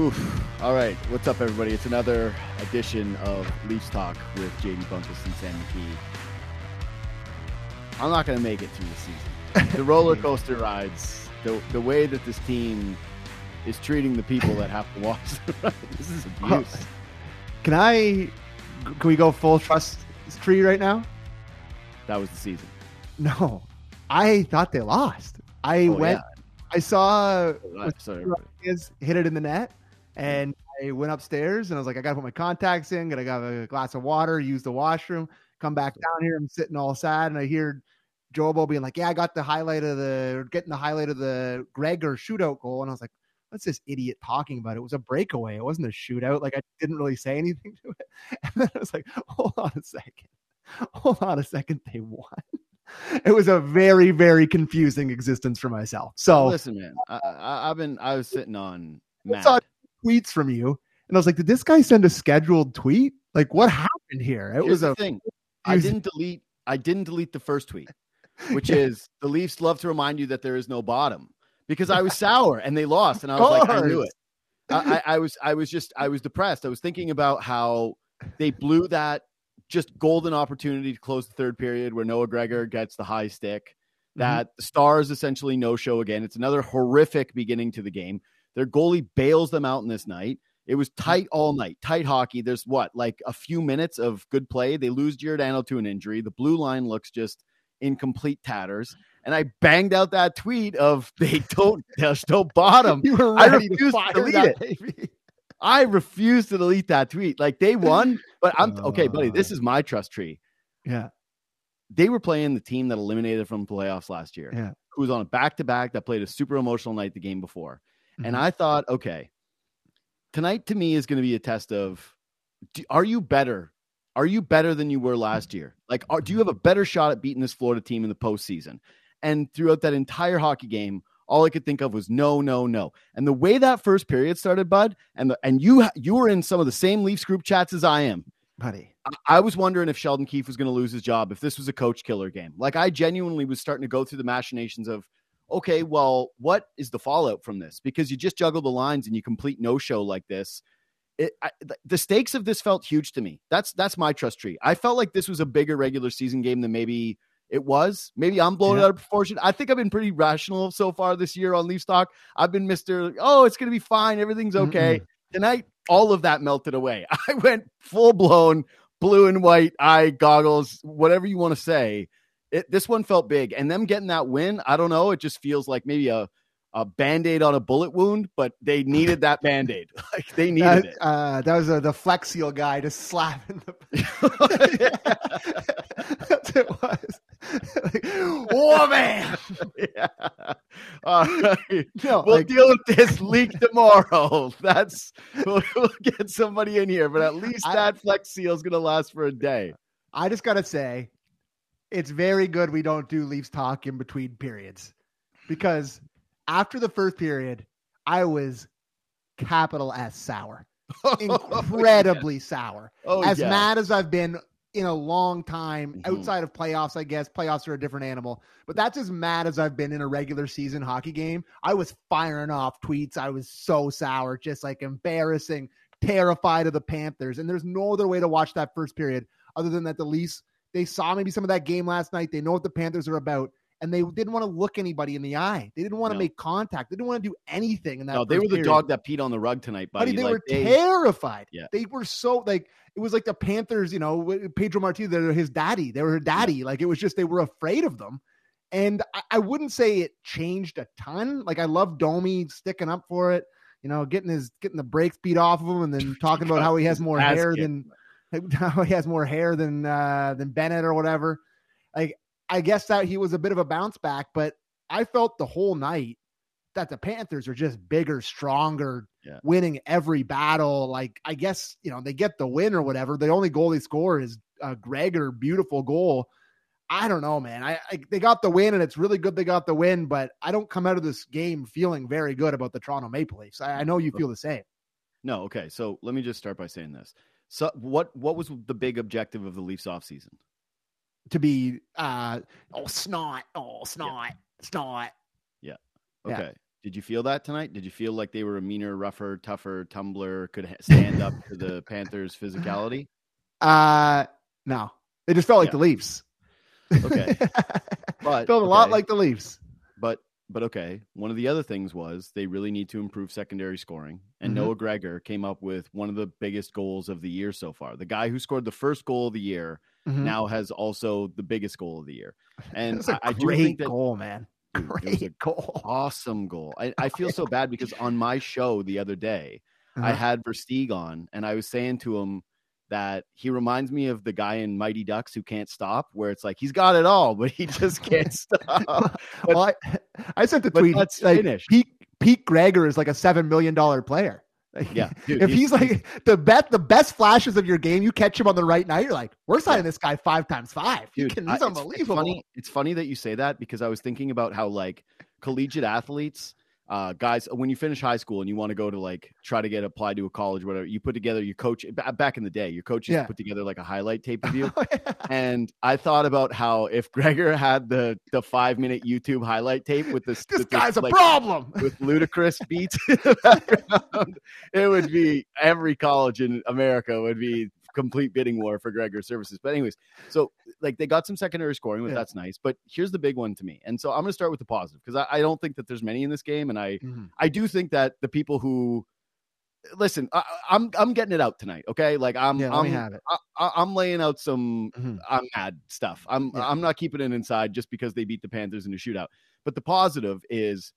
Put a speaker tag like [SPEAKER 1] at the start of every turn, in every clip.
[SPEAKER 1] Oof. All right. What's up, everybody? It's another edition of Leafs Talk with JD Bunkis and Sam McKee. I'm not going to make it through the season. The roller coaster rides, the, the way that this team is treating the people that have to watch this is oh. abuse.
[SPEAKER 2] Can I? Can we go full trust tree right now?
[SPEAKER 1] That was the season.
[SPEAKER 2] No, I thought they lost. I
[SPEAKER 1] Oh,
[SPEAKER 2] went. I saw.
[SPEAKER 1] Sorry.
[SPEAKER 2] Hit it in the net, and I went upstairs and I was like, I got to put my contacts in. Gotta have a glass of water. Use the washroom. Come back down here. I'm sitting all sad, and I hear Jobo being like, "Yeah, I got the highlight of the getting the highlight of the Gregor shootout goal," and I was like. What's this idiot talking about? It was a breakaway. It wasn't a shootout. Like I didn't really say anything to it. And then I was like, hold on a second. Hold on a second. They won. It was a very, very confusing existence for myself. So
[SPEAKER 1] Listen, man, I, I, I've been, I was sitting on Matt.
[SPEAKER 2] Tweets from you, and I was like, did this guy send a scheduled tweet? Like, what happened here? It
[SPEAKER 1] Here's
[SPEAKER 2] was a
[SPEAKER 1] thing. I didn't delete. I didn't delete the first tweet, which
[SPEAKER 2] Yeah.
[SPEAKER 1] is the Leafs love to remind you that there is no bottom because I was sour and they lost, and I was like, I knew it. I, I, I was, I was just, I was depressed. I was thinking about how they blew that just golden opportunity to close the third period where Noah Gregor gets the high stick.
[SPEAKER 2] Mm-hmm.
[SPEAKER 1] That the Stars essentially no show again. It's another horrific beginning to the game. Their goalie bails them out in this night. It was tight all night, tight hockey. There's what, like a few minutes of good play. They lose Giordano to an injury. The blue line looks just in complete tatters. And I banged out that tweet of they don't, there's no bottom.
[SPEAKER 2] you were
[SPEAKER 1] I
[SPEAKER 2] ready
[SPEAKER 1] refuse to
[SPEAKER 2] fire
[SPEAKER 1] delete
[SPEAKER 2] that
[SPEAKER 1] it.
[SPEAKER 2] baby.
[SPEAKER 1] I refuse to delete that tweet. Like they won, but I'm okay, buddy.
[SPEAKER 2] Uh.
[SPEAKER 1] This is my trust tree.
[SPEAKER 2] Yeah,
[SPEAKER 1] They were playing the team that eliminated from the playoffs last year,
[SPEAKER 2] Yeah.
[SPEAKER 1] who was on a back to back that played a super emotional night the game before. And
[SPEAKER 2] Mhm.
[SPEAKER 1] I thought, okay, tonight to me is going to be a test of do, are you better? Are you better than you were last year? Like, are, do you have a better shot at beating this Florida team in the postseason? And throughout that entire hockey game, all I could think of was no, no, no. And the way that first period started, Bud, and the, and you you were in some of the same Leafs group chats as I am.
[SPEAKER 2] buddy.
[SPEAKER 1] I- I was wondering if Sheldon Keefe was going to lose his job, if this was a coach killer game. Like I genuinely was starting to go through the machinations of, okay, well, what is the fallout from this? Because you just juggle the lines and you complete no show like this. It, I, the stakes of this felt huge to me. That's that's my trust tree. I felt like this was a bigger regular season game than maybe it was. Maybe I'm blowing it
[SPEAKER 2] Yeah.
[SPEAKER 1] out of proportion. I think I've been pretty rational so far this year on Leafs Talk. I've been Mister. Oh, it's going to be fine. Everything's okay. Tonight, all of that melted away. I went full blown blue and white eye goggles, whatever you want to say. It, this one felt big, and them getting that win, I don't know. It just feels like maybe a a band aid on a bullet wound, but they needed that band aid. Like they needed
[SPEAKER 2] That,
[SPEAKER 1] it.
[SPEAKER 2] uh, that was uh, the Flex Seal guy just slapping the. That's it was. like, oh man!
[SPEAKER 1] yeah. Right.
[SPEAKER 2] No,
[SPEAKER 1] We'll
[SPEAKER 2] like,
[SPEAKER 1] deal with this leak tomorrow. That's we'll, we'll get somebody in here, but at least
[SPEAKER 2] I-
[SPEAKER 1] that flex seal is going to last for a day.
[SPEAKER 2] I just gotta say, it's very good we don't do Leafs talk in between periods, because after the first period, I was capital S sour, incredibly sour,
[SPEAKER 1] Oh,
[SPEAKER 2] as
[SPEAKER 1] yeah.
[SPEAKER 2] mad as I've been in a long time
[SPEAKER 1] Mhm.
[SPEAKER 2] outside of playoffs. I guess playoffs are a different animal, but that's as mad as I've been in a regular season hockey game. I was firing off tweets. I was so sour, just like embarrassing, terrified of the Panthers, and there's no other way to watch that first period other than that the Leafs they saw maybe some of that game last night. They know what the Panthers are about, and they didn't want to look anybody in the eye. They didn't want to
[SPEAKER 1] No.
[SPEAKER 2] make contact. They didn't want to do anything in that.
[SPEAKER 1] No, they were the
[SPEAKER 2] period.
[SPEAKER 1] dog that peed on the rug tonight, buddy.
[SPEAKER 2] Buddy, they
[SPEAKER 1] Like,
[SPEAKER 2] were
[SPEAKER 1] they-
[SPEAKER 2] terrified.
[SPEAKER 1] Yeah.
[SPEAKER 2] They were so like it was like the Panthers, you know, Pedro Martinez, they're his daddy. They were her daddy. Like it was just they were afraid of them. And I, I wouldn't say it changed a ton. Like I love Domi sticking up for it, you know, getting his getting the brakes beat off of him and then talking about how he has more hair
[SPEAKER 1] kicked.
[SPEAKER 2] than how he has more hair than uh than Bennett or whatever. Like I guess that he was a bit of a bounce back, but I felt the whole night that the Panthers are just bigger, stronger,
[SPEAKER 1] Yeah.
[SPEAKER 2] winning every battle. Like I guess you know they get the win or whatever. The only goal they score is a Gregor beautiful goal. I don't know, man. I, I they got the win, and it's really good they got the win. But I don't come out of this game feeling very good about the Toronto Maple Leafs. I, I know you feel the same.
[SPEAKER 1] No, okay. So let me just start by saying this. So what what was the big objective of the Leafs offseason?
[SPEAKER 2] To be uh oh snot, oh snot, snot. Yeah.
[SPEAKER 1] Okay.
[SPEAKER 2] Yeah.
[SPEAKER 1] Did you feel that tonight? Did you feel like they were a meaner, rougher, tougher tumbler, could stand up to the Panthers' physicality?
[SPEAKER 2] Uh no. It just felt like
[SPEAKER 1] Yeah.
[SPEAKER 2] the Leafs.
[SPEAKER 1] Okay. But
[SPEAKER 2] felt a lot like the Leafs.
[SPEAKER 1] But but okay, one of the other things was they really need to improve secondary scoring. And
[SPEAKER 2] Mhm.
[SPEAKER 1] Noah Gregor came up with one of the biggest goals of the year so far. The guy who scored the first goal of the year
[SPEAKER 2] Mhm.
[SPEAKER 1] now has also the biggest goal of the year. And I, I do think that
[SPEAKER 2] goal, man.
[SPEAKER 1] Dude, it was a
[SPEAKER 2] Great goal.
[SPEAKER 1] awesome goal. I, I feel so bad because on my show the other day, I
[SPEAKER 2] Uh-huh.
[SPEAKER 1] had Versteeg on and I was saying to him that he reminds me of the guy in Mighty Ducks who can't stop, where it's like he's got it all, but he just can't stop.
[SPEAKER 2] well, I, I sent the tweet.
[SPEAKER 1] let's
[SPEAKER 2] like,
[SPEAKER 1] finish.
[SPEAKER 2] Pete Pete Gregor is like a seven million dollar player. Like,
[SPEAKER 1] Yeah, dude,
[SPEAKER 2] if he's, like the best, the best flashes of your game, you catch him on the right night. You're like, we're signing this guy five times five.
[SPEAKER 1] Dude,
[SPEAKER 2] can,
[SPEAKER 1] I-
[SPEAKER 2] he's
[SPEAKER 1] it's-
[SPEAKER 2] unbelievable.
[SPEAKER 1] It's funny, it's funny that you say that because I was thinking about how like collegiate athletes, uh, guys, when you finish high school and you want to go to like try to get applied to a college, whatever, you put together your coach ba- back in the day. Your coaches
[SPEAKER 2] Yeah.
[SPEAKER 1] put together like a highlight tape of you. and I thought about how if Gregor had the the five minute YouTube highlight tape with this,
[SPEAKER 2] this
[SPEAKER 1] with
[SPEAKER 2] guy's a
[SPEAKER 1] like,
[SPEAKER 2] problem.
[SPEAKER 1] with ludicrous beats in the background, it would be every college in America would be complete bidding war for Gregor services. But anyways, so like they got some secondary scoring, but
[SPEAKER 2] Yeah.
[SPEAKER 1] that's nice. But here's the big one to me, and so I'm going to start with the positive because I, I don't think that there's many in this game, and I
[SPEAKER 2] Mhm.
[SPEAKER 1] I do think that the people who listen, I, I'm I'm getting it out tonight. Okay, like I'm
[SPEAKER 2] Yeah,
[SPEAKER 1] I'm
[SPEAKER 2] have it.
[SPEAKER 1] I, I'm laying out some
[SPEAKER 2] Mhm.
[SPEAKER 1] I'm mad stuff. I'm
[SPEAKER 2] Yeah.
[SPEAKER 1] I'm not keeping it inside just because they beat the Panthers in a shootout. But the positive is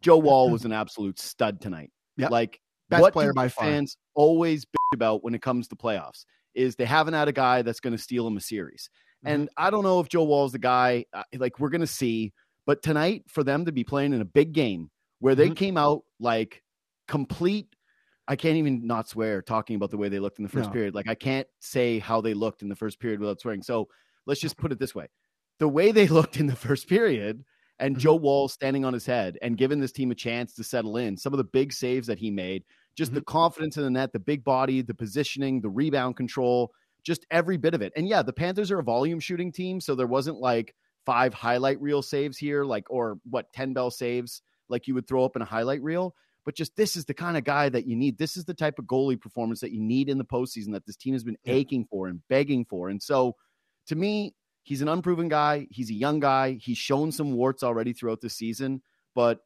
[SPEAKER 1] Joe Woll was an absolute stud tonight.
[SPEAKER 2] Yep.
[SPEAKER 1] Like
[SPEAKER 2] Best
[SPEAKER 1] what
[SPEAKER 2] player
[SPEAKER 1] do
[SPEAKER 2] by far.
[SPEAKER 1] fans always bitch about when it comes to playoffs is they haven't had a guy that's going to steal them a series.
[SPEAKER 2] Mm-hmm.
[SPEAKER 1] And I don't know if Joe Woll's the guy. uh, Like we're going to see. But tonight, for them to be playing in a big game where they
[SPEAKER 2] Mhm.
[SPEAKER 1] came out like complete. I can't even not swear talking about the way they looked in the first
[SPEAKER 2] No.
[SPEAKER 1] period. Like I can't say how they looked in the first period without swearing. So let's just put it this way: the way they looked in the first period, and
[SPEAKER 2] Mhm.
[SPEAKER 1] Joe Woll standing on his head and giving this team a chance to settle in. Some of the big saves that he made, just the mm-hmm. confidence in the net, the big body, the positioning, the rebound control, just every bit of it. And yeah, the Panthers are a volume shooting team, so there wasn't like five highlight reel saves here, like or what ten bell saves like you would throw up in a highlight reel. But just this is the kind of guy that you need. This is the type of goalie performance that you need in the postseason that this team has been
[SPEAKER 2] Yeah.
[SPEAKER 1] aching for and begging for. And so, to me, he's an unproven guy. He's a young guy. He's shown some warts already throughout the season, but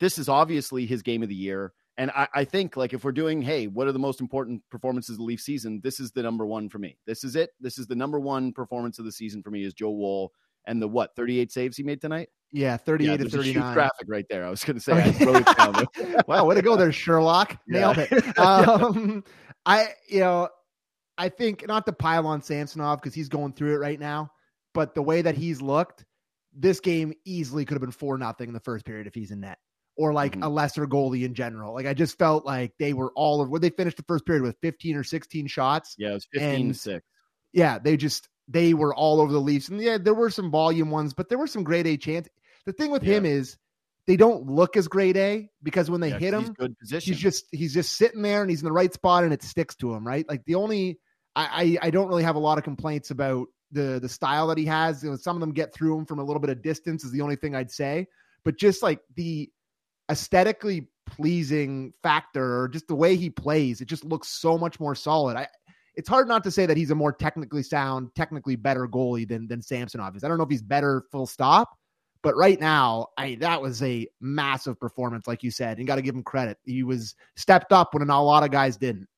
[SPEAKER 1] this is obviously his game of the year. And I, I think, like, if we're doing, hey, what are the most important performances of the Leaf season? This is the number one for me. This is it. This is the number one performance of the season for me is Joe Woll and the what 38 saves he made tonight.
[SPEAKER 2] Yeah, 38
[SPEAKER 1] yeah,
[SPEAKER 2] to
[SPEAKER 1] there's a huge
[SPEAKER 2] 39.
[SPEAKER 1] graphic right there. I was going to say I wrote it down.
[SPEAKER 2] wow, way to go there, Sherlock.
[SPEAKER 1] Yeah.
[SPEAKER 2] It. Um, I, you know, I think not to pile on Samsonov because he's going through it right now, but the way that he's looked, this game easily could have been four nothing in the first period if he's in net, or like
[SPEAKER 1] Mhm.
[SPEAKER 2] a lesser goalie in general. Like I just felt like they were all of. Where they finished the first period with fifteen or sixteen shots.
[SPEAKER 1] yeah, it was 15 to 6.
[SPEAKER 2] Yeah, they just they were all over the Leafs, and yeah, there were some volume ones, but there were some grade A chance. The thing with him is they don't look as grade A because when they
[SPEAKER 1] Yeah,
[SPEAKER 2] hit him,
[SPEAKER 1] he's good position.
[SPEAKER 2] he's just he's just sitting there and he's in the right spot and it sticks to him, right? Like the only I I, I don't really have a lot of complaints about the the style that he has. You know, some of them get through him from a little bit of distance is the only thing I'd say. But just like the aesthetically pleasing factor or just the way he plays, it just looks so much more solid. I it's hard not to say that he's a more technically sound, technically better goalie than than Samsonov is. I don't know if he's better full stop, but right now, I that was a massive performance, like you said. You got to give him credit. He was stepped up when a lot of guys didn't.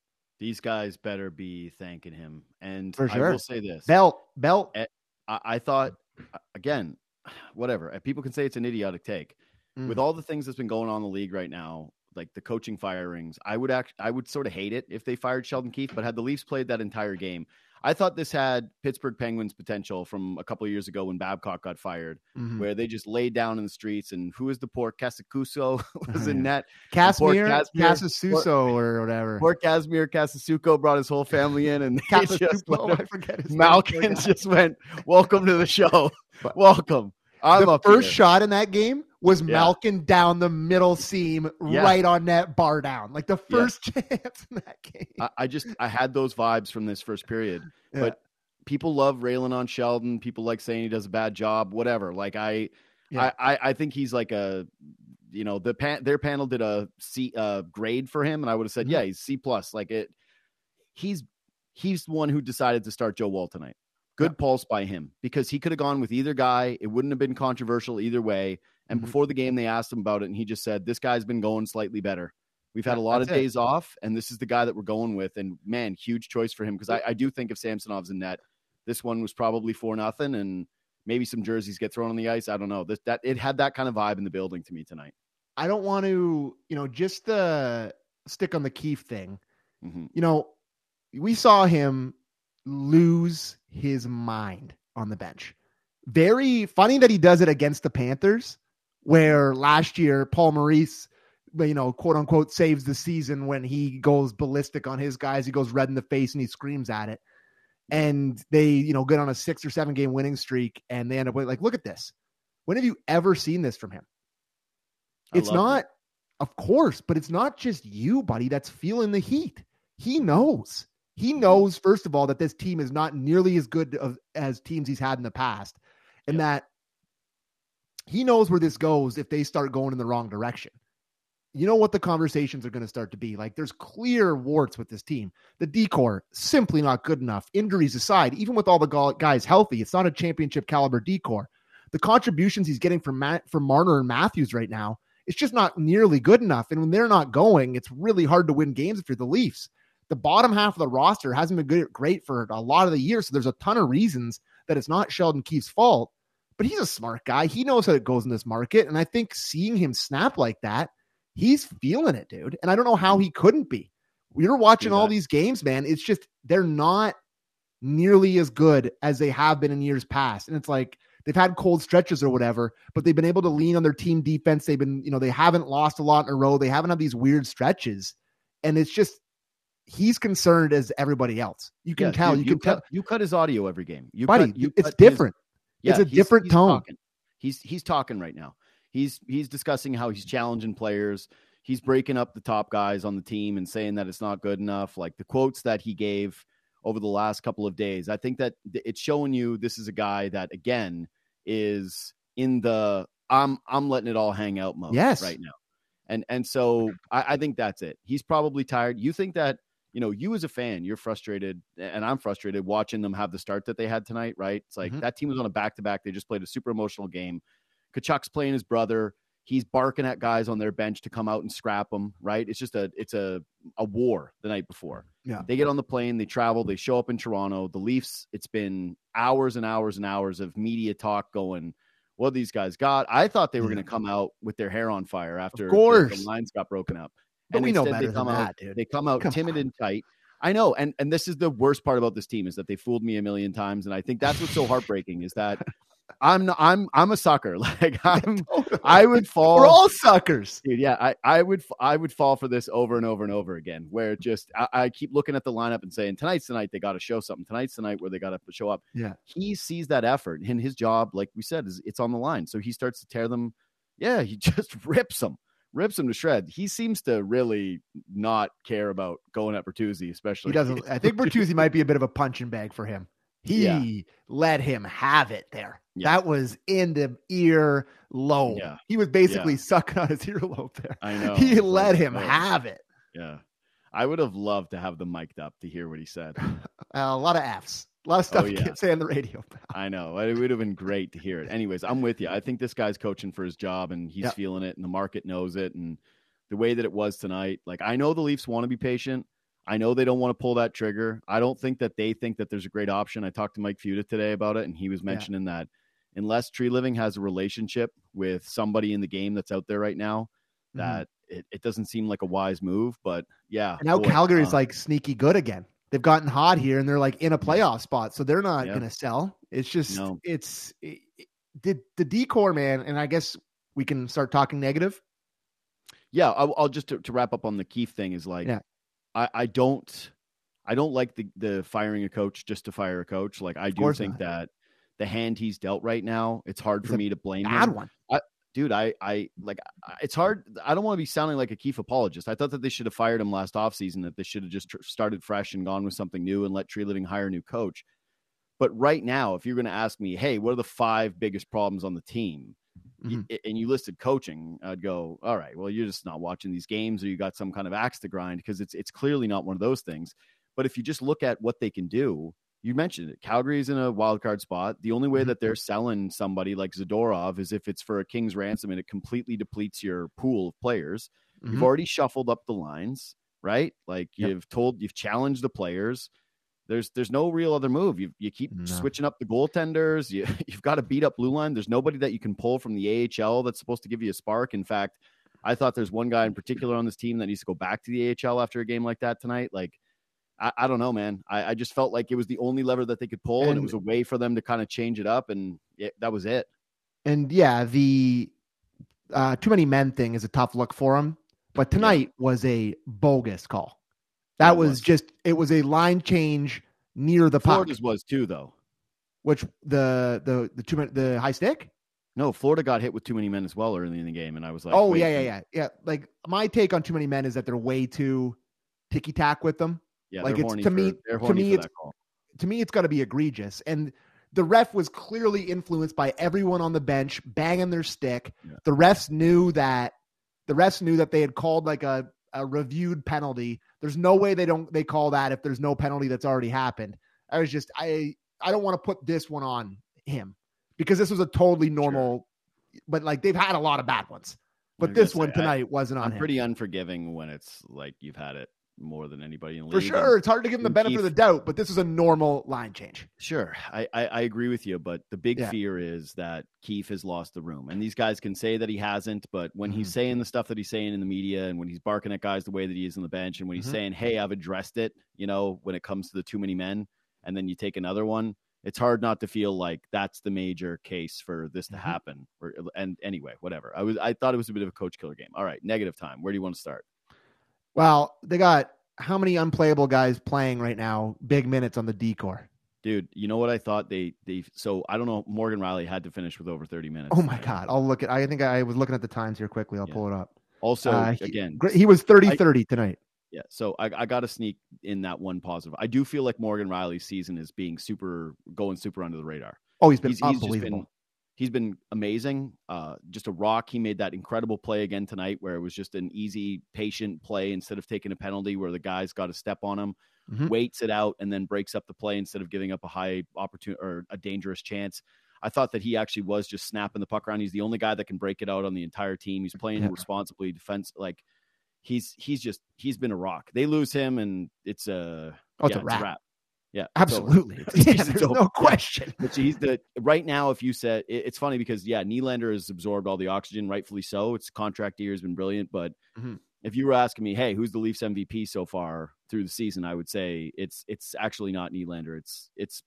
[SPEAKER 1] These guys better be thanking him. And
[SPEAKER 2] For
[SPEAKER 1] I
[SPEAKER 2] sure.
[SPEAKER 1] will say this.
[SPEAKER 2] Belt, belt.
[SPEAKER 1] Eh, I, I thought uh, again, whatever. People can say it's an idiotic take.
[SPEAKER 2] Mm.
[SPEAKER 1] With all the things that's been going on in the league right now, like the coaching firings, I would act I would sort of hate it if they fired Sheldon Keefe, but had the Leafs played that entire game, I thought this had Pittsburgh Penguins potential from a couple of years ago when Babcock got fired,
[SPEAKER 2] Mhm.
[SPEAKER 1] where they just laid down in the streets and who is the poor Casacuso was in net.
[SPEAKER 2] Casimir, Casasuso or whatever.
[SPEAKER 1] Poor Casimir Casasuco brought his whole family in and just
[SPEAKER 2] Casasupo, I forget his name.
[SPEAKER 1] Malkin just went, "Welcome to the show. Welcome." I'm
[SPEAKER 2] the first
[SPEAKER 1] here.
[SPEAKER 2] shot in that game was
[SPEAKER 1] Yeah.
[SPEAKER 2] Malkin down the middle seam,
[SPEAKER 1] Yeah.
[SPEAKER 2] right on net, bar down. Like the
[SPEAKER 1] Yeah.
[SPEAKER 2] first chance in that game.
[SPEAKER 1] I, I just I had those vibes from this first period.
[SPEAKER 2] Yeah.
[SPEAKER 1] But people love railing on Sheldon. People like saying he does a bad job. Whatever. Like I,
[SPEAKER 2] Yeah.
[SPEAKER 1] I, I, I think he's like a you know, the pan- their panel did a C uh, grade for him, and I would have said,
[SPEAKER 2] Mhm.
[SPEAKER 1] yeah, he's C plus. Like it, he's he's the one who decided to start Joe Woll tonight. Good pulse by him because he could have gone with either guy. It wouldn't have been controversial either way. And
[SPEAKER 2] Mhm.
[SPEAKER 1] before the game, they asked him about it, and he just said, "This guy's been going slightly better. We've had a lot of
[SPEAKER 2] that's it.
[SPEAKER 1] days off, and this is the guy that we're going with." And man, huge choice for him because I, I do think if Samsonov's in net, this one was probably four nothing, and maybe some jerseys get thrown on the ice. I don't know. This that it had that kind of vibe in the building to me tonight.
[SPEAKER 2] I don't want to, you know, just the stick on the Keefe thing.
[SPEAKER 1] Mhm.
[SPEAKER 2] You know, we saw him lose his mind on the bench. Very funny that he does it against the Panthers, where last year Paul Maurice, you know, quote unquote, saves the season when he goes ballistic on his guys. He goes red in the face and he screams at it. And they, you know, get on a six or seven game winning streak and they end up with like, look at this. When have you ever seen this from him?
[SPEAKER 1] I
[SPEAKER 2] It's not,
[SPEAKER 1] it.
[SPEAKER 2] of course, but it's not just you, buddy, that's feeling the heat. He knows. He mm-hmm. knows, first of all, that this team is not nearly as good of, as teams he's had in the past, and that he knows where this goes if they start going in the wrong direction. You know what the conversations are going to start to be like. There's clear warts with this team. The decor simply not good enough. Injuries aside, even with all the guys healthy, it's not a championship caliber decor. The contributions he's getting from Matt, from Marner and Matthews right now, it's just not nearly good enough. And when they're not going, it's really hard to win games if you're the Leafs. The bottom half of the roster hasn't been good, great for a lot of the year. So there's a ton of reasons that it's not Sheldon Keefe's fault. But he's a smart guy. He knows how it goes in this market. And I think seeing him snap like that, he's feeling it, dude. And I don't know how he couldn't be. You're watching all these games, man. It's just they're not nearly as good as they have been in years past. And it's like they've had cold stretches or whatever, but they've been able to lean on their team defense. They've been, you know, they haven't lost a lot in a row. They haven't had these weird stretches. And it's just he's concerned as everybody else. You can
[SPEAKER 1] Yeah,
[SPEAKER 2] tell.
[SPEAKER 1] dude,
[SPEAKER 2] you, can
[SPEAKER 1] cut,
[SPEAKER 2] tell.
[SPEAKER 1] You cut his audio every game. You
[SPEAKER 2] Buddy,
[SPEAKER 1] cut, you
[SPEAKER 2] it's different.
[SPEAKER 1] Yeah,
[SPEAKER 2] It's a different
[SPEAKER 1] he's
[SPEAKER 2] tone.
[SPEAKER 1] talking. He's he's talking right now. He's he's discussing how he's challenging players. He's breaking up the top guys on the team and saying that it's not good enough. Like the quotes that he gave over the last couple of days, I think that it's showing you this is a guy that again is in the I'm I'm letting it all hang out mode
[SPEAKER 2] Yes.
[SPEAKER 1] right now. And and so I, I think that's it. He's probably tired. You think that you know, you as a fan, you're frustrated, and I'm frustrated watching them have the start that they had tonight, right? It's like
[SPEAKER 2] Mhm.
[SPEAKER 1] that team was on a back to back. They just played a super emotional game. Tkachuk's playing his brother. He's barking at guys on their bench to come out and scrap them, right? It's just a it's a a war the night before.
[SPEAKER 2] Yeah.
[SPEAKER 1] They get on the plane, they travel, they show up in Toronto. The Leafs, it's been hours and hours and hours of media talk going, what these guys got. I thought they were going to come out with their hair on fire after the lines got broken up.
[SPEAKER 2] But
[SPEAKER 1] And
[SPEAKER 2] we know better
[SPEAKER 1] they
[SPEAKER 2] than
[SPEAKER 1] come out
[SPEAKER 2] that, dude.
[SPEAKER 1] they come out
[SPEAKER 2] Come
[SPEAKER 1] timid
[SPEAKER 2] on.
[SPEAKER 1] and tight. I know, and and this is the worst part about this team is that they fooled me a million times, and I think that's what's so heartbreaking is that I'm not, I'm I'm a sucker. Like I'm I would fall.
[SPEAKER 2] We're all suckers.
[SPEAKER 1] Dude, yeah, I, I would I would fall for this over and over and over again. Where just I, I keep looking at the lineup and saying tonight's the night they got to show something. Tonight's the night where they got to show up.
[SPEAKER 2] Yeah.
[SPEAKER 1] he sees that effort and his job, like we said, is it's on the line. So he starts to tear them. Yeah, he just rips them, rips him to shreds. He seems to really not care about going at Bertuzzi, especially.
[SPEAKER 2] He doesn't. I think Bertuzzi might be a bit of a punching bag for him. He
[SPEAKER 1] Yeah.
[SPEAKER 2] let him have it there.
[SPEAKER 1] Yeah.
[SPEAKER 2] That was in the ear lobe.
[SPEAKER 1] Yeah.
[SPEAKER 2] He was basically sucking on his earlobe there.
[SPEAKER 1] I know
[SPEAKER 2] he
[SPEAKER 1] It's
[SPEAKER 2] let
[SPEAKER 1] like,
[SPEAKER 2] him have it.
[SPEAKER 1] Yeah, I would have loved to have them mic'd up to hear what he said.
[SPEAKER 2] a lot of F's. A lot of stuff
[SPEAKER 1] Oh,
[SPEAKER 2] you can't say on the radio.
[SPEAKER 1] I know. It would have been great to hear it. Anyways, I'm with you. I think this guy's coaching for his job and he's
[SPEAKER 2] Yeah.
[SPEAKER 1] feeling it and the market knows it. And the way that it was tonight, like I know the Leafs want to be patient. I know they don't want to pull that trigger. I don't think that they think that there's a great option. I talked to Mike Feuda today about it, and he was mentioning that unless Treliving has a relationship with somebody in the game that's out there right now,
[SPEAKER 2] Mhm.
[SPEAKER 1] that it, it doesn't seem like a wise move. But yeah,
[SPEAKER 2] And now
[SPEAKER 1] boy,
[SPEAKER 2] Calgary's
[SPEAKER 1] uh,
[SPEAKER 2] like sneaky good again. They've gotten hot here and they're like in a playoff spot. So they're not
[SPEAKER 1] Yeah.
[SPEAKER 2] going to sell. It's just,
[SPEAKER 1] No.
[SPEAKER 2] it's it, the, the decor, man. And I guess we can start talking negative.
[SPEAKER 1] yeah i'll, I'll just to, to wrap up on the Keefe thing is like
[SPEAKER 2] Yeah.
[SPEAKER 1] I, I don't i don't like the the firing a coach just to fire a coach like i do think
[SPEAKER 2] not.
[SPEAKER 1] that the hand he's dealt right now it's hard
[SPEAKER 2] It's
[SPEAKER 1] for me to blame
[SPEAKER 2] Bad
[SPEAKER 1] him
[SPEAKER 2] one.
[SPEAKER 1] Dude i i like it's hard i don't want to be sounding like a Keefe apologist. I thought that they should have fired him last offseason that they should have just tr- started fresh and gone with something new and let Treliving hire a new coach. But right now if you're going to ask me hey what are the five biggest problems on the team? y- mm-hmm. and you listed coaching, I'd go, all right, well, you're just not watching these games or you got some kind of axe to grind because it's it's clearly not one of those things. But if you just look at what they can do, you mentioned it. Calgary's in a wild card spot. The only way
[SPEAKER 2] Mhm.
[SPEAKER 1] that they're selling somebody like Zadorov is if it's for a king's ransom and it completely depletes your pool of players. You've
[SPEAKER 2] Mhm.
[SPEAKER 1] already shuffled up the lines, right? Like
[SPEAKER 2] Yep.
[SPEAKER 1] you've told, you've challenged the players. There's there's no real other move. You you keep
[SPEAKER 2] No.
[SPEAKER 1] switching up the goaltenders. You you've got to beat up blue line. There's nobody that you can pull from the AHL that's supposed to give you a spark. In fact, I thought there's one guy in particular on this team that needs to go back to the AHL after a game like that tonight. Like I, I don't know, man. I, I just felt like it was the only lever that they could pull, and, it was a way for them to kind of change it up, and it, that was it.
[SPEAKER 2] And yeah, the uh, too many men thing is a tough look for him. But tonight was a bogus call. That was,
[SPEAKER 1] was.
[SPEAKER 2] just it was a line change near the puck,
[SPEAKER 1] Florida's was too, though.
[SPEAKER 2] which the the the two the high stick.
[SPEAKER 1] No, Florida got hit with too many men as well early in the game, and I was like,
[SPEAKER 2] oh yeah, yeah, yeah, yeah. Like my take on too many men is that they're way too ticky tack with them.
[SPEAKER 1] Yeah.
[SPEAKER 2] Like, it's- to me- to me, it's- to me, it's got to be egregious. And the ref was clearly influenced by everyone on the bench banging their stick.
[SPEAKER 1] Yeah.
[SPEAKER 2] The refs knew that the refs knew that they had called like a, a reviewed penalty. There's no way they don't they call that if there's no penalty that's already happened. I was just I I don't want to put this one on him because this was a totally normal, but like they've had a lot of bad ones. But this one
[SPEAKER 1] say, I-
[SPEAKER 2] tonight wasn't on
[SPEAKER 1] I'm
[SPEAKER 2] him.
[SPEAKER 1] pretty unforgiving when it's like you've had it more than anybody in the
[SPEAKER 2] For
[SPEAKER 1] league. and-
[SPEAKER 2] sure, it's hard to give him the benefit of the doubt, but this is a normal line change.
[SPEAKER 1] Sure, I, I, I agree with you, but the big
[SPEAKER 2] Yeah.
[SPEAKER 1] fear is that Keefe has lost the room, and these guys can say that he hasn't, but when he's
[SPEAKER 2] Mhm.
[SPEAKER 1] saying the stuff that he's saying in the media, and when he's barking at guys the way that he is on the bench, and when he's
[SPEAKER 2] Mhm.
[SPEAKER 1] saying, "Hey, I've addressed it," you know, when it comes to the too many men, and then you take another one, it's hard not to feel like that's the major case for this to
[SPEAKER 2] Mhm.
[SPEAKER 1] happen. Or, and anyway, whatever. I was I thought it was a bit of a coach killer game. All right, negative time. Where do you want to start?
[SPEAKER 2] Well, they got how many unplayable guys playing right now? Big minutes on the decor.
[SPEAKER 1] Dude, you know what I thought they they so I don't know Morgan Rielly had to finish with over 30 minutes.
[SPEAKER 2] Oh my
[SPEAKER 1] tonight.
[SPEAKER 2] god! I'll look at. I think I was looking at the times here quickly. I'll
[SPEAKER 1] Yeah.
[SPEAKER 2] pull it up.
[SPEAKER 1] Also,
[SPEAKER 2] Uh,
[SPEAKER 1] again.
[SPEAKER 2] He was 30-30 tonight.
[SPEAKER 1] yeah. So I, I got to sneak in that one positive. I do feel like Morgan Rielly's season is being super going super under the radar.
[SPEAKER 2] Oh, he's been
[SPEAKER 1] He's,
[SPEAKER 2] unbelievable.
[SPEAKER 1] been he's been amazing. Uh, just a rock. He made that incredible play again tonight, where it was just an easy, patient play instead of taking a penalty where the guy's got to step on him,
[SPEAKER 2] Mhm.
[SPEAKER 1] waits it out, and then breaks up the play instead of giving up a high opportunity or a dangerous chance. I thought that he actually was just snapping the puck around. He's the only guy that can break it out on the entire team. He's playing
[SPEAKER 2] Yeah.
[SPEAKER 1] responsibly, defense like he's he's just he's been a rock. They lose him, and it's a
[SPEAKER 2] Oh, it's
[SPEAKER 1] yeah,
[SPEAKER 2] a wrap.
[SPEAKER 1] Yeah.
[SPEAKER 2] Absolutely.
[SPEAKER 1] It's-
[SPEAKER 2] yeah, there's no
[SPEAKER 1] Yeah.
[SPEAKER 2] question.
[SPEAKER 1] But he's the right now. If you said it, it's funny because yeah, Nylander has absorbed all the oxygen, rightfully so. Its contract year has been brilliant, but
[SPEAKER 2] Mhm.
[SPEAKER 1] if you were asking me, hey, who's the Leafs MVP so far through the season, I would say it's it's actually not Nylander. It's it's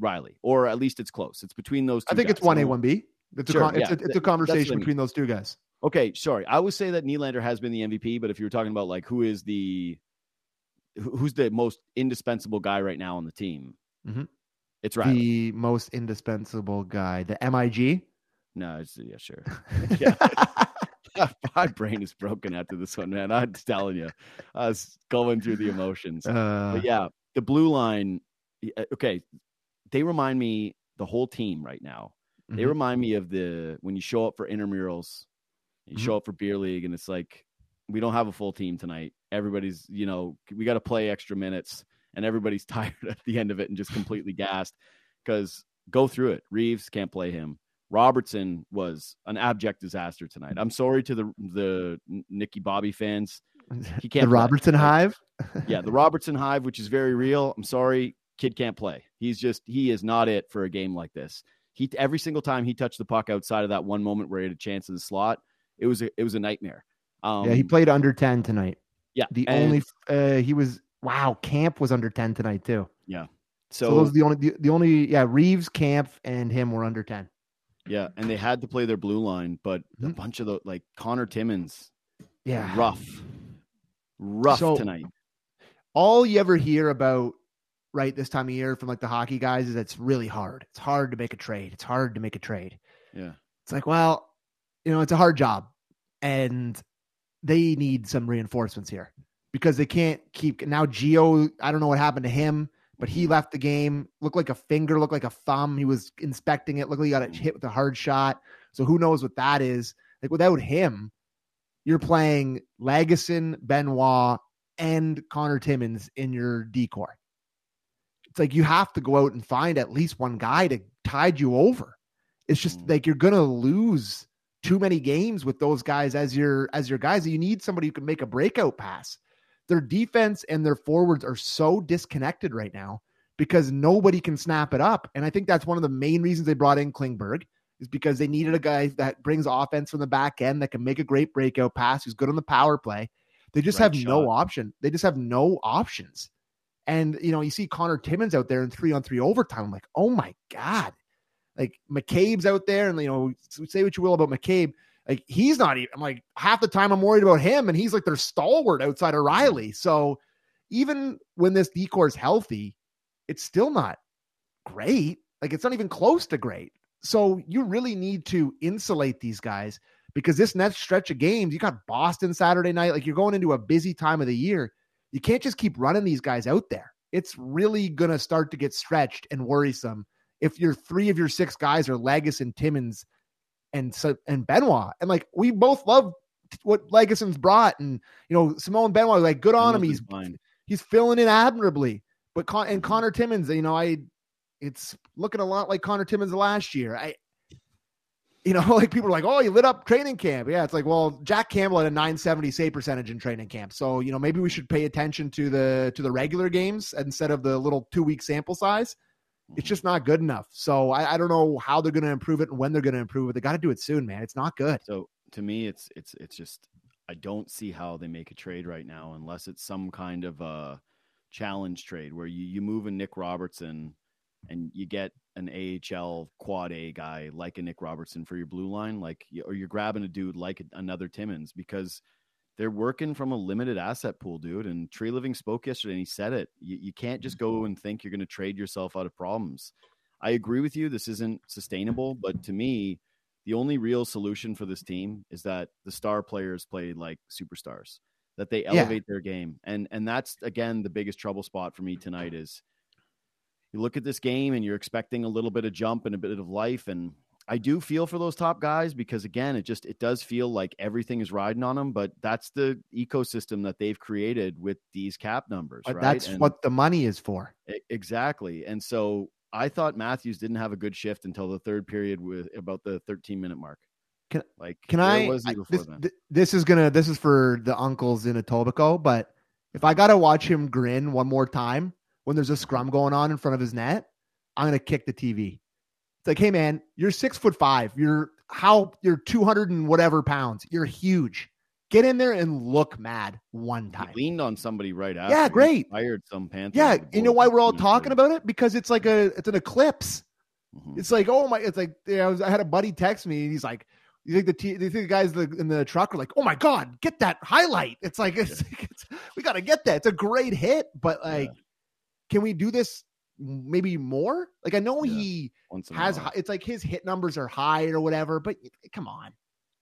[SPEAKER 1] Rielly, or at least it's close. It's between those. two
[SPEAKER 2] I think it's one A, one B. It's
[SPEAKER 1] Sure,
[SPEAKER 2] a con- it's, a, it's a
[SPEAKER 1] that's I
[SPEAKER 2] conversation
[SPEAKER 1] mean.
[SPEAKER 2] between those two guys.
[SPEAKER 1] Okay, sorry. I would say that Nylander has been the MVP, but if you were talking about like who is the who's the most indispensable guy right now on the team,
[SPEAKER 2] Mhm.
[SPEAKER 1] it's Rielly.
[SPEAKER 2] The most indispensable guy, the MIG.
[SPEAKER 1] no, it's yeah, sure. Yeah. My brain is broken after this one, man. I'm telling you, I was going through the emotions.
[SPEAKER 2] Uh,
[SPEAKER 1] But yeah, the blue line. Okay, they remind me the whole team right now. They
[SPEAKER 2] Mhm.
[SPEAKER 1] remind me of the when you show up for intramurals, you
[SPEAKER 2] Mhm.
[SPEAKER 1] show up for beer league, and it's like we don't have a full team tonight. Everybody's, you know, we got to play extra minutes, and everybody's tired at the end of it and just completely gassed. Because go through it. Reaves can't play him. Robertson was an abject disaster tonight. I'm sorry to the the Nicky Bobby fans. He can't
[SPEAKER 2] the. Robertson
[SPEAKER 1] Like,
[SPEAKER 2] Hive.
[SPEAKER 1] yeah, the Robertson Hive, which is very real. I'm sorry, kid can't play. He's just he is not it for a game like this. He every single time he touched the puck outside of that one moment where he had a chance in the slot, it was a, it was a nightmare. Um,
[SPEAKER 2] yeah, he played under ten tonight.
[SPEAKER 1] Yeah.
[SPEAKER 2] The
[SPEAKER 1] and
[SPEAKER 2] only uh, he was wow. Kampf was under ten tonight too. So,
[SPEAKER 1] so,
[SPEAKER 2] those the only the, the only yeah Reaves, Kampf, and him were under ten.
[SPEAKER 1] yeah, and they had to play their blue line, but a
[SPEAKER 2] Mhm.
[SPEAKER 1] bunch of the like Connor Timmins,
[SPEAKER 2] Yeah,
[SPEAKER 1] rough, rough
[SPEAKER 2] So-
[SPEAKER 1] tonight.
[SPEAKER 2] all you ever hear about right this time of year from like the hockey guys is that it's really hard. It's hard to make a trade. It's hard to make a trade.
[SPEAKER 1] Yeah,
[SPEAKER 2] It's like, well, you know, it's a hard job and they need some reinforcements here because they can't keep now Geo, I don't know what happened to him, but he left the game, looked like a finger, looked like a thumb. He was inspecting it, looked like he got it hit with a hard shot. So who knows what that is? Like without him, you're playing Lagesson, Benoit, and Connor Timmins in your decor. It's like you have to go out and find at least one guy to tide you over. It's just mm. like you're gonna lose too many games with those guys as your as your guys. You need somebody who can make a breakout pass. Their defense and their forwards are so disconnected right now because nobody can snap it up. And I think that's one of the main reasons they brought in Klingberg is because they needed a guy that brings offense from the back end that can make a great breakout pass, who's good on the power play. They just right have shot. no option. They just have no options. And you know, you see Connor Timmins out there in three on three overtime. I'm like, oh my god, like McCabe's out there, and you know, say what you will about McCabe, like he's not even. I'm like half the time I'm worried about him, and he's like their stalwart outside of Rielly. So even when this decor is healthy, it's still not great. Like it's not even close to great. So you really need to insulate these guys because this next stretch of games, you got Boston Saturday night. Like you're going into a busy time of the year. You can't just keep running these guys out there. It's really going to start to get stretched and worrisome if your three of your six guys are Legis and Timmins and and Benoit. And like we both love what Lagesson's brought, and you know Simon Benoit, like good on him. He's he's filling in admirably. But Con- and Connor Timmins, you know, I it's looking a lot like Connor Timmins last year. I you know, like people are like, oh, he lit up training camp. Yeah, it's like, well, Jack Campbell had a 970 save percentage in training camp. So, you know, maybe we should pay attention to the to the regular games instead of the little two week sample size. It's mm-hmm. just not good enough. So I, I don't know how they're going to improve it and when they're going to improve it. They got to do it soon, man. It's not good.
[SPEAKER 1] So to me, it's it's it's just I don't see how they make a trade right now unless it's some kind of a challenge trade where you you move a Nick Robertson and you get an AHL quad A guy like a Nick Robertson for your blue line, like or you're grabbing a dude like another Timmins because they're working from a limited asset pool, dude. And Treliving spoke yesterday and he said it. You, you can't just go and think you're going to trade yourself out of problems. I agree with you. This isn't sustainable, but to me, the only real solution for this team is that the star players play like superstars, that they elevate yeah. their game. And and that's again the biggest trouble spot for me tonight is you look at this game and you're expecting a little bit of jump and a bit of life and I do feel for those top guys because again, it just it does feel like everything is riding on them. But that's the ecosystem that they've created with these cap numbers. Right?
[SPEAKER 2] That's and what the money is for.
[SPEAKER 1] Exactly. And so I thought Matthews didn't have a good shift until the third period with about the 13 minute mark.
[SPEAKER 2] Can like can I, I this, this, is gonna this is for the uncles in Etobicoke, but if I gotta watch him grin one more time when there's a mm-hmm. scrum going on in front of his net, I'm gonna kick the TV like, hey man, you're six foot five. You're how you're 200 and whatever pounds. You're huge. Get in there and look mad one time.
[SPEAKER 1] He leaned on somebody right after.
[SPEAKER 2] Yeah, great.
[SPEAKER 1] He fired some Panthers.
[SPEAKER 2] Yeah, you know why we're all talking about it? Because it's like a it's an eclipse. Mm-hmm. It's like oh my, it's like you know, I, was, I had a buddy text me and he's like, you think the t- you think the guys in the truck are like, oh my god, get that highlight? It's like it's, yeah. it's we got to get that. It's a great hit, but like, yeah. can we do this maybe more. Like I know yeah, he has, it's like his hit numbers are high or whatever, but come on.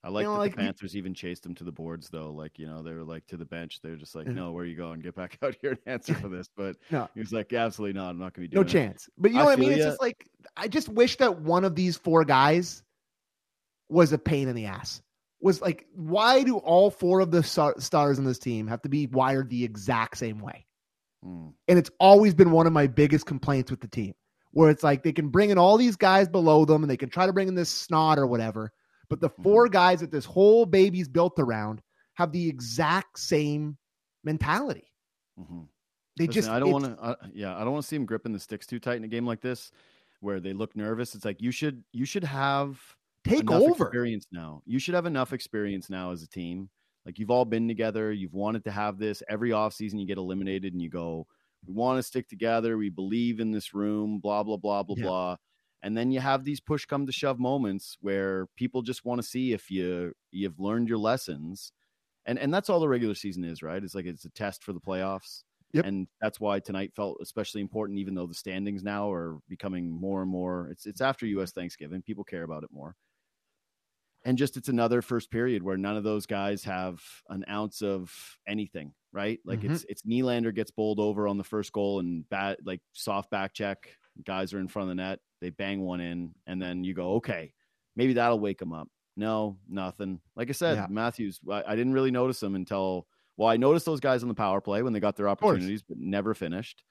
[SPEAKER 1] I like you know, that like, the Panthers even chased him to the boards though. Like, you know, they were like to the bench. They're just like, mm-hmm. no, where are you going? Get back out here and answer for this. But
[SPEAKER 2] no.
[SPEAKER 1] he was like, absolutely not. I'm not going to be doing
[SPEAKER 2] No chance. But you know I what I mean? It's just like, I just wish that one of these four guys was a pain in the ass. Was like, why do all four of the stars in this team have to be wired the exact same way? Mm. And it's always been one of my biggest complaints with the team, where it's like they can bring in all these guys below them and they can try to bring in this snot or whatever. But the 4 mm guys that this whole baby's built around have the exact same mentality. Mm-hmm.
[SPEAKER 1] They Listen, just I don't want to. Uh, yeah, I don't want to see them gripping the sticks too tight in a game like this, where they look nervous. It's like you should you should have
[SPEAKER 2] take over
[SPEAKER 1] experience now. You should have enough experience now as a team like you've all been together, you've wanted to have this every offseason, you get eliminated and you go, we want to stick together, we believe in this room, blah, blah, blah, blah, yeah. blah. And then you have these push come to shove moments where people just want to see if you you've learned your lessons. And and that's all the regular season is, right? It's like it's a test for the playoffs. Yep. And that's why tonight felt especially important, even though the standings now are becoming more and more. It's it's after U.S. Thanksgiving, people care about it more and just it's another first period where none of those guys have an ounce of anything, right? Like mm-hmm. it's it's Nylander gets bowled over on the first goal and bat like soft back check, guys are in front of the net, they bang one in, and then you go, okay, maybe that'll wake them up. No, nothing. Like I said,
[SPEAKER 2] Yeah.
[SPEAKER 1] Matthews, I, I didn't really notice him until well, I noticed those guys on the power play when they got their opportunities, but never finished.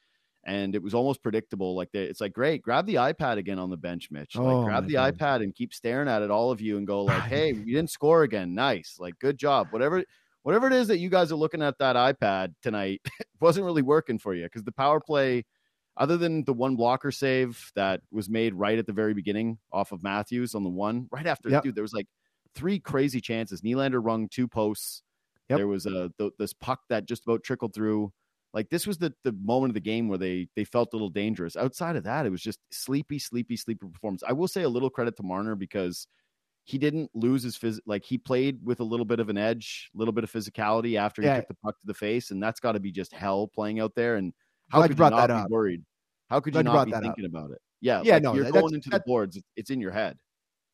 [SPEAKER 1] And it was almost predictable. Like they, it's like, great, grab the iPad again on the bench, Mitch. Like
[SPEAKER 2] Oh,
[SPEAKER 1] grab the
[SPEAKER 2] God.
[SPEAKER 1] iPad and keep staring at it, all of you, and go like, hey, we didn't score again. Nice, like good job. Whatever, whatever it is that you guys are looking at that iPad tonight wasn't really working for you because the power play, other than the one blocker save that was made right at the very beginning off of Matthews on the one, right after,
[SPEAKER 2] Yep.
[SPEAKER 1] dude, there was like three crazy chances. Nylander rung two posts.
[SPEAKER 2] Yep.
[SPEAKER 1] There was a th- this puck that just about trickled through. Like this was the the moment of the game where they they felt a little dangerous. Outside of that, it was just sleepy, sleepy, sleepy performance. I will say a little credit to Marner because he didn't lose his phys- like he played with a little bit of an edge, a little bit of physicality after he
[SPEAKER 2] Yeah.
[SPEAKER 1] took the puck to the face, and that's got to be just hell playing out there. And how
[SPEAKER 2] Glad
[SPEAKER 1] could you,
[SPEAKER 2] brought
[SPEAKER 1] not
[SPEAKER 2] that
[SPEAKER 1] be
[SPEAKER 2] up.
[SPEAKER 1] worried? How could
[SPEAKER 2] Glad
[SPEAKER 1] you
[SPEAKER 2] you
[SPEAKER 1] not
[SPEAKER 2] brought
[SPEAKER 1] be
[SPEAKER 2] that up.
[SPEAKER 1] thinking about it? Yeah,
[SPEAKER 2] Yeah,
[SPEAKER 1] like,
[SPEAKER 2] no,
[SPEAKER 1] you're going into the boards. It's, it's in your head.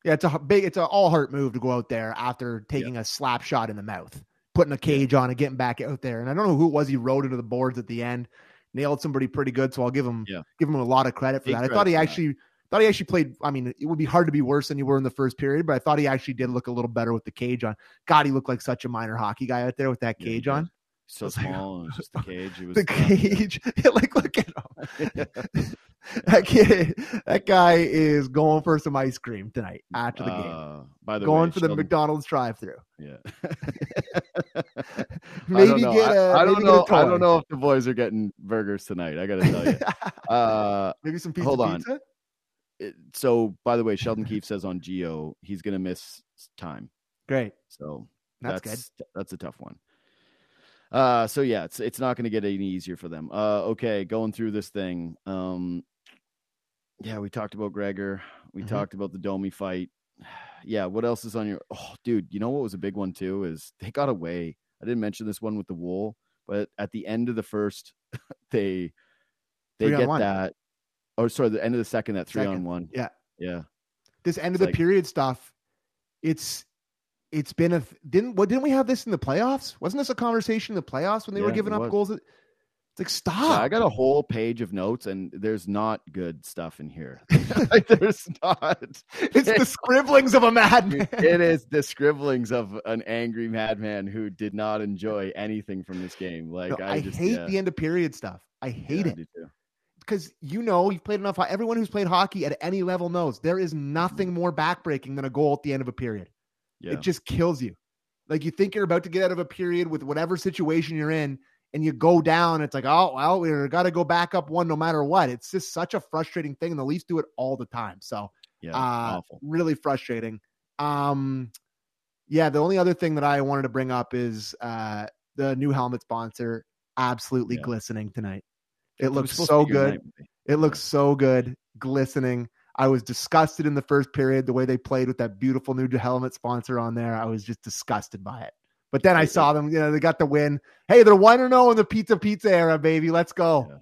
[SPEAKER 2] Yeah, it's a big, it's an all heart move to go out there after taking a slap shot in the mouth, putting a cage on and getting back out there. And I don't know who it was he rode into the boards at the end, nailed somebody pretty good. So I'll give him,
[SPEAKER 1] Yeah.
[SPEAKER 2] give him a lot of credit for
[SPEAKER 1] Big
[SPEAKER 2] that. I thought he
[SPEAKER 1] for that.
[SPEAKER 2] actually, thought he actually played. I mean, it would be hard to be worse than you were in the first period, but I thought he actually did look a little better with the cage on. God, he looked like such a minor hockey guy out there with that
[SPEAKER 1] Yeah,
[SPEAKER 2] cage on.
[SPEAKER 1] So
[SPEAKER 2] was
[SPEAKER 1] small, and it was just the cage. It was
[SPEAKER 2] The cage, like look at him. that kid, that guy is going for some ice cream tonight after the game.
[SPEAKER 1] Uh, by the
[SPEAKER 2] Going
[SPEAKER 1] way,
[SPEAKER 2] for the McDonald's drive-through.
[SPEAKER 1] Yeah.
[SPEAKER 2] Maybe
[SPEAKER 1] I
[SPEAKER 2] get a.
[SPEAKER 1] I, I don't know. I don't know if the boys are getting burgers tonight. I got to tell you. uh,
[SPEAKER 2] maybe some pizza.
[SPEAKER 1] hold on.
[SPEAKER 2] pizza?
[SPEAKER 1] it- so, by the way, Sheldon Keefe says on Geo he's going to miss time.
[SPEAKER 2] Great.
[SPEAKER 1] So
[SPEAKER 2] That's,
[SPEAKER 1] that's that's a tough one. Uh, so yeah, it's it's not going to get any easier for them. Uh, okay, going through this thing. Um, yeah, we talked about Gregor. We
[SPEAKER 2] Mhm.
[SPEAKER 1] talked about the Domi fight. Yeah, what else is on your? Oh, dude, you know what was a big one too is they got away. I didn't mention this one with the Woll, but at the end of the first, they they
[SPEAKER 2] Three
[SPEAKER 1] get
[SPEAKER 2] one.
[SPEAKER 1] that. Oh, sorry, the end of the second, that three on one.
[SPEAKER 2] Yeah.
[SPEAKER 1] yeah.
[SPEAKER 2] this end of the
[SPEAKER 1] like-
[SPEAKER 2] period stuff. It's it's been a didn't what didn't we have this in the playoffs? Wasn't this a conversation in the playoffs when they were giving up
[SPEAKER 1] was.
[SPEAKER 2] goals? It's like
[SPEAKER 1] Yeah,
[SPEAKER 2] stop.
[SPEAKER 1] I got a whole page of notes, and there's not good stuff in here. like, there's not.
[SPEAKER 2] it's the scribblings of a madman.
[SPEAKER 1] it is the scribblings of an angry madman who did not enjoy anything from this game. Like
[SPEAKER 2] No,
[SPEAKER 1] I,
[SPEAKER 2] I,
[SPEAKER 1] just
[SPEAKER 2] hate
[SPEAKER 1] yeah,
[SPEAKER 2] the end of period stuff. I hate
[SPEAKER 1] I
[SPEAKER 2] it
[SPEAKER 1] too.
[SPEAKER 2] because you know you've played enough. Everyone who's played hockey at any level knows there is nothing more backbreaking than a goal at the end of a period.
[SPEAKER 1] Yeah,
[SPEAKER 2] It just kills you. Like you think you're about to get out of a period with whatever situation you're in, and you go down. It's like, oh well, we got to go back up one no matter what. It's just such a frustrating thing, and the Leafs do it all the time. So
[SPEAKER 1] yeah,
[SPEAKER 2] uh, really frustrating. Um, yeah, the only other thing that I wanted to bring up is uh, the new helmet sponsor, absolutely
[SPEAKER 1] Yeah.
[SPEAKER 2] glistening tonight. It
[SPEAKER 1] was
[SPEAKER 2] looks so good. It looks so good, glistening. I was disgusted in the first period the way they played with that beautiful new helmet sponsor on there. I was just disgusted by it. But then I saw them, you know, they got the win. Hey, they're 1 0 in the pizza pizza era, baby. Let's go.
[SPEAKER 1] Yeah.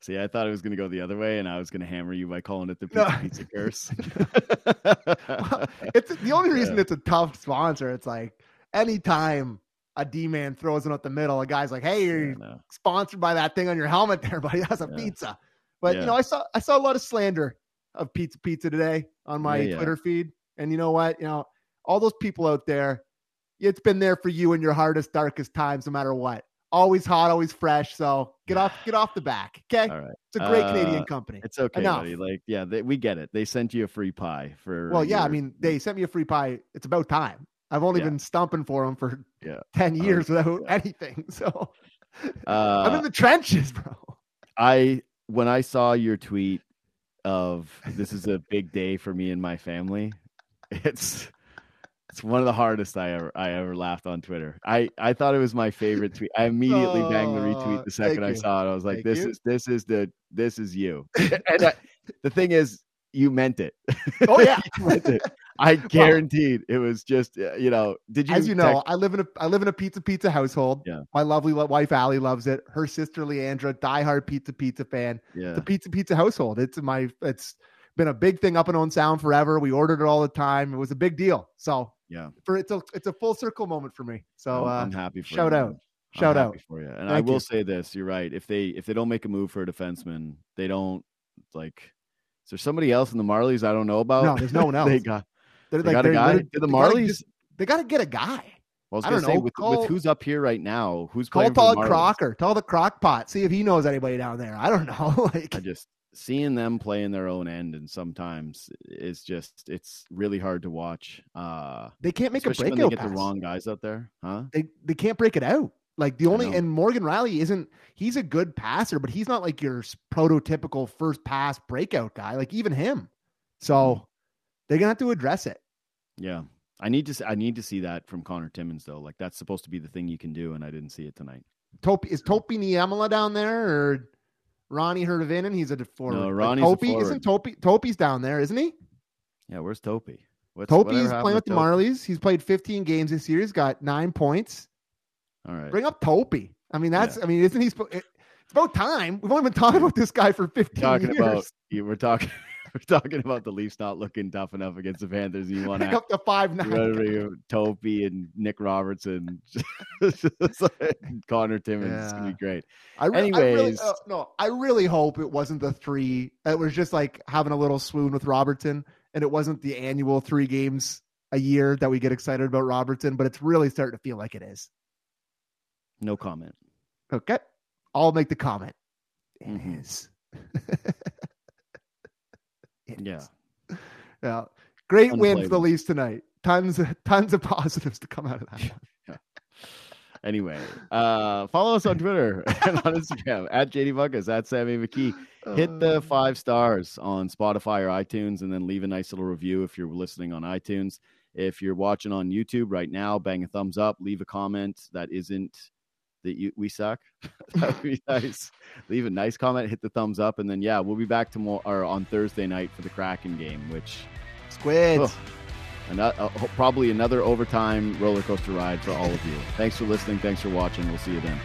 [SPEAKER 1] See, I thought it was going to go the other way, and I was going to hammer you by calling it the
[SPEAKER 2] No.
[SPEAKER 1] pizza, pizza curse.
[SPEAKER 2] Well, it's the only reason
[SPEAKER 1] Yeah.
[SPEAKER 2] it's a tough sponsor. It's like anytime a D man throws it up the middle, a guy's like, Hey, you're
[SPEAKER 1] Yeah, no.
[SPEAKER 2] sponsored by that thing on your helmet there, buddy. That's a
[SPEAKER 1] Yeah.
[SPEAKER 2] pizza. But you know, I saw I saw a lot of slander of pizza pizza today on my
[SPEAKER 1] Yeah, yeah.
[SPEAKER 2] Twitter feed. And you know what? You know, all those people out there, it's been there for you in your hardest, darkest times, no matter what. Always hot, always fresh. So get off, get off the back. Okay.
[SPEAKER 1] All right,
[SPEAKER 2] It's a great
[SPEAKER 1] Uh,
[SPEAKER 2] Canadian company.
[SPEAKER 1] it's okay,
[SPEAKER 2] Enough.
[SPEAKER 1] buddy. Like, yeah, they, we get it. They sent you a free pie for.
[SPEAKER 2] Well, yeah, I mean, they sent me a free pie. It's about time. I've only
[SPEAKER 1] Yeah.
[SPEAKER 2] been stumping for them for
[SPEAKER 1] Yeah.
[SPEAKER 2] 10
[SPEAKER 1] Oh,
[SPEAKER 2] years without anything. So
[SPEAKER 1] Uh,
[SPEAKER 2] I'm in the trenches, bro.
[SPEAKER 1] I when I saw your tweet of this is a big day for me and my family, it's it's one of the hardest I ever I ever laughed on Twitter. I I thought it was my favorite tweet. I immediately banged the
[SPEAKER 2] Oh,
[SPEAKER 1] retweet the second I saw it. I was like,
[SPEAKER 2] Thank
[SPEAKER 1] this
[SPEAKER 2] you.
[SPEAKER 1] is this is the this is you. and I, the thing is, you meant it.
[SPEAKER 2] Oh, yeah.
[SPEAKER 1] You meant it. I guaranteed it was just uh, you know. Did you
[SPEAKER 2] As you know,
[SPEAKER 1] text-
[SPEAKER 2] I live in a I live in a pizza pizza household.
[SPEAKER 1] Yeah.
[SPEAKER 2] My lovely wife Allie loves it. Her sister Leandra, diehard pizza pizza fan.
[SPEAKER 1] yeah.
[SPEAKER 2] The pizza pizza household. It's my it's been a big thing up and Owen Sound forever. We ordered it all the time. It was a big deal. So
[SPEAKER 1] Yeah.
[SPEAKER 2] for it's a it's a full circle moment for me. So
[SPEAKER 1] I'm,
[SPEAKER 2] uh,
[SPEAKER 1] I'm happy for
[SPEAKER 2] shout
[SPEAKER 1] you,
[SPEAKER 2] out.
[SPEAKER 1] I'm
[SPEAKER 2] shout out.
[SPEAKER 1] for you. And I will
[SPEAKER 2] you.
[SPEAKER 1] say this: you're right. If they if they don't make a move for a defenseman, they don't like. Is there somebody else in the Marlies I don't know about?
[SPEAKER 2] No, there's no one else.
[SPEAKER 1] they got
[SPEAKER 2] They're
[SPEAKER 1] They got a guy? Did the Marlies-
[SPEAKER 2] They got to get a guy.
[SPEAKER 1] Well, I was
[SPEAKER 2] I don't
[SPEAKER 1] say
[SPEAKER 2] know,
[SPEAKER 1] with,
[SPEAKER 2] call-
[SPEAKER 1] with who's up here right now, who's
[SPEAKER 2] Call Todd? Crocker. Tell the crock pot. See if he knows anybody down there. I don't know. like
[SPEAKER 1] I just seeing them play in their own end, and sometimes it's just it's really hard to watch. Uh,
[SPEAKER 2] they can't make a
[SPEAKER 1] especially when
[SPEAKER 2] breakout
[SPEAKER 1] they get
[SPEAKER 2] pass.
[SPEAKER 1] the wrong guys out there, huh?
[SPEAKER 2] They they can't break it out. Like the only and Morgan Rielly isn't. He's a good passer, but he's not like your prototypical first pass breakout guy. Like even him. So they're gonna have to address it.
[SPEAKER 1] Yeah, I need to I need to see that from Connor Timmins though. Like that's supposed to be the thing you can do, and I didn't see it tonight.
[SPEAKER 2] Topi is Topi Niemela down there or Roni Hirvonen? He's a forward.
[SPEAKER 1] No, Roni's
[SPEAKER 2] Topi
[SPEAKER 1] forward.
[SPEAKER 2] isn't Topi. Topi's down there, isn't he?
[SPEAKER 1] Yeah, where's Topi? What's,
[SPEAKER 2] Topi's playing with the
[SPEAKER 1] Topi?
[SPEAKER 2] Marlies. He's played 15 games this year. He's got nine points.
[SPEAKER 1] All right,
[SPEAKER 2] Bring up Topi. I mean, that's. I mean, isn't he? It's about time. We've only been talking about this guy for 15
[SPEAKER 1] talking
[SPEAKER 2] years.
[SPEAKER 1] about you. We're talking. We're talking about the Leafs not looking tough enough against the Panthers. You want
[SPEAKER 2] Pick
[SPEAKER 1] to
[SPEAKER 2] up the five nine
[SPEAKER 1] Topi and Nick Robertson, Connor Timmins. It's gonna be great.
[SPEAKER 2] I, re- I really,
[SPEAKER 1] Anyways.
[SPEAKER 2] uh, no, I really hope it wasn't the three. It was just like having a little swoon with Robertson, and it wasn't the annual three games a year that we get excited about Robertson. But it's really starting to feel like it is.
[SPEAKER 1] No comment.
[SPEAKER 2] Okay, I'll make the comment. It
[SPEAKER 1] Mhm.
[SPEAKER 2] is.
[SPEAKER 1] Yeah.
[SPEAKER 2] Yeah. Great win for the. Leafs tonight. Tons, tons of positives to come out of that. one.
[SPEAKER 1] Anyway, uh, follow us on Twitter and on Instagram at JD Bunkis, at Sammy McKee. Hit the
[SPEAKER 2] Uh,
[SPEAKER 1] five stars on Spotify or iTunes, and then leave a nice little review if you're listening on iTunes. If you're watching on YouTube right now, bang a thumbs up, leave a comment that isn't that you we suck. that would be nice. Leave a nice comment, hit the thumbs up, and then yeah, we'll be back tomorrow or on Thursday night for the Kraken game, which
[SPEAKER 2] Squids.
[SPEAKER 1] Oh. and uh, uh, probably another overtime roller coaster ride for all of you. Thanks for listening. Thanks for watching. We'll see you then.